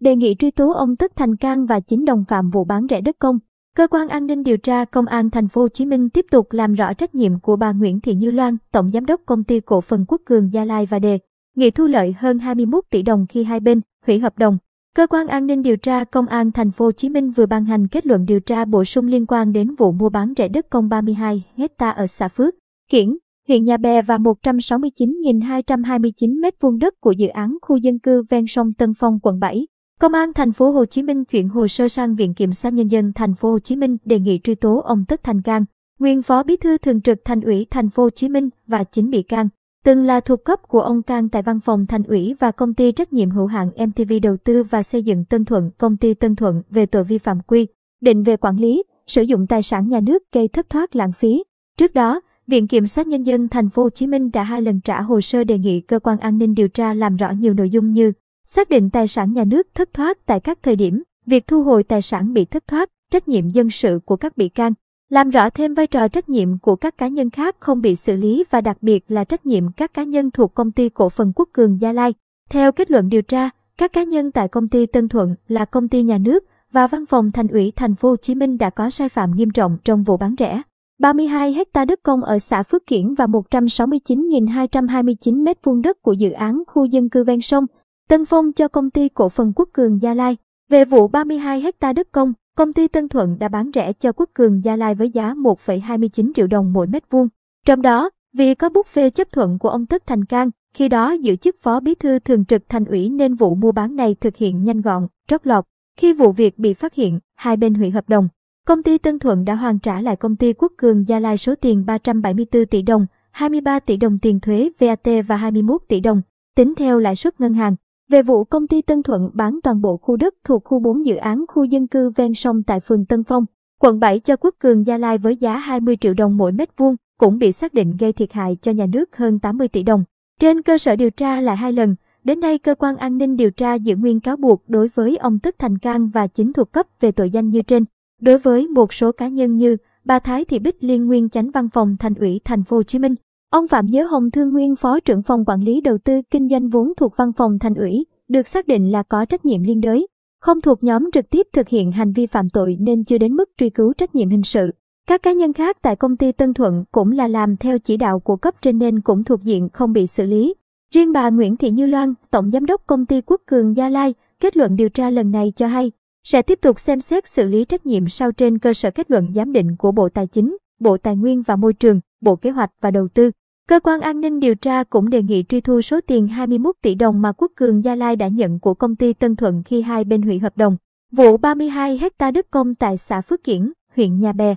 đề nghị truy tố ông Tất Thành Cang và chính đồng phạm vụ bán rẻ đất công. Cơ quan an ninh điều tra Công an thành phố Hồ Chí Minh tiếp tục làm rõ trách nhiệm của bà Nguyễn Thị Như Loan, tổng giám đốc công ty cổ phần Quốc Cường Gia Lai và đề nghị thu lợi hơn 21 tỷ đồng khi hai bên hủy hợp đồng. Cơ quan an ninh điều tra Công an thành phố Hồ Chí Minh vừa ban hành kết luận điều tra bổ sung liên quan đến vụ mua bán rẻ đất công 32 hecta ở xã Phước, Kiển, huyện Nhà Bè và 169.229 m2 đất của dự án khu dân cư ven sông Tân Phong quận 7. Công an thành phố Hồ Chí Minh chuyển hồ sơ sang Viện Kiểm sát Nhân dân thành phố Hồ Chí Minh đề nghị truy tố ông Tất Thành Cang, nguyên phó bí thư thường trực thành ủy thành phố Hồ Chí Minh và chính bị can, từng là thuộc cấp của ông Cang tại văn phòng thành ủy và công ty trách nhiệm hữu hạn MTV đầu tư và xây dựng Tân Thuận, công ty Tân Thuận về tội vi phạm quy định về quản lý, sử dụng tài sản nhà nước gây thất thoát lãng phí. Trước đó, Viện Kiểm sát Nhân dân thành phố Hồ Chí Minh đã hai lần trả hồ sơ đề nghị cơ quan an ninh điều tra làm rõ nhiều nội dung như xác định tài sản nhà nước thất thoát tại các thời điểm, việc thu hồi tài sản bị thất thoát, trách nhiệm dân sự của các bị can, làm rõ thêm vai trò trách nhiệm của các cá nhân khác không bị xử lý và đặc biệt là trách nhiệm các cá nhân thuộc công ty cổ phần Quốc Cường Gia Lai. Theo kết luận điều tra, các cá nhân tại công ty Tân Thuận là công ty nhà nước và văn phòng thành ủy thành phố Hồ Chí Minh đã có sai phạm nghiêm trọng trong vụ bán rẻ 32 hecta đất công ở xã Phước Kiển và 169.229 m2 đất của dự án khu dân cư ven sông Tân Phong cho công ty cổ phần Quốc Cường Gia Lai. Về vụ 32 hecta đất công, công ty Tân Thuận đã bán rẻ cho Quốc Cường Gia Lai với giá 1,29 triệu đồng mỗi mét vuông. Trong đó, vì có bút phê chấp thuận của ông Tất Thành Cang, khi đó giữ chức phó bí thư thường trực thành ủy nên vụ mua bán này thực hiện nhanh gọn, trót lọt. Khi vụ việc bị phát hiện, hai bên hủy hợp đồng. Công ty Tân Thuận đã hoàn trả lại công ty Quốc Cường Gia Lai số tiền 374 tỷ đồng, 23 tỷ đồng tiền thuế VAT và 21 tỷ đồng, tính theo lãi suất ngân hàng. Về vụ công ty Tân Thuận bán toàn bộ khu đất thuộc khu 4 dự án khu dân cư ven sông tại phường Tân Phong, quận 7 cho Quốc Cường Gia Lai với giá 20 triệu đồng mỗi mét vuông, cũng bị xác định gây thiệt hại cho nhà nước hơn 80 tỷ đồng. Trên cơ sở điều tra lại hai lần, đến nay cơ quan an ninh điều tra giữ nguyên cáo buộc đối với ông Tức Thành Cang và chính thuộc cấp về tội danh như trên. Đối với một số cá nhân như bà Thái Thị Bích Liên nguyên chánh văn phòng thành ủy thành phố Hồ Chí Minh, ông Phạm Nhớ Hồng Thương nguyên phó trưởng phòng quản lý đầu tư kinh doanh vốn thuộc văn phòng thành ủy, được xác định là có trách nhiệm liên đới, không thuộc nhóm trực tiếp thực hiện hành vi phạm tội nên chưa đến mức truy cứu trách nhiệm hình sự. Các cá nhân khác tại công ty Tân Thuận cũng là làm theo chỉ đạo của cấp trên nên cũng thuộc diện không bị xử lý. Riêng bà Nguyễn Thị Như Loan, Tổng Giám đốc Công ty Quốc Cường Gia Lai, kết luận điều tra lần này cho hay, sẽ tiếp tục xem xét xử lý trách nhiệm sau trên cơ sở kết luận giám định của Bộ Tài chính, Bộ Tài nguyên và Môi trường, Bộ Kế hoạch và Đầu tư. Cơ quan an ninh điều tra cũng đề nghị truy thu số tiền 21 tỷ đồng mà Quốc Cường Gia Lai đã nhận của công ty Tân Thuận khi hai bên hủy hợp đồng. Vụ 32 hecta đất công tại xã Phước Kiển, huyện Nhà Bè,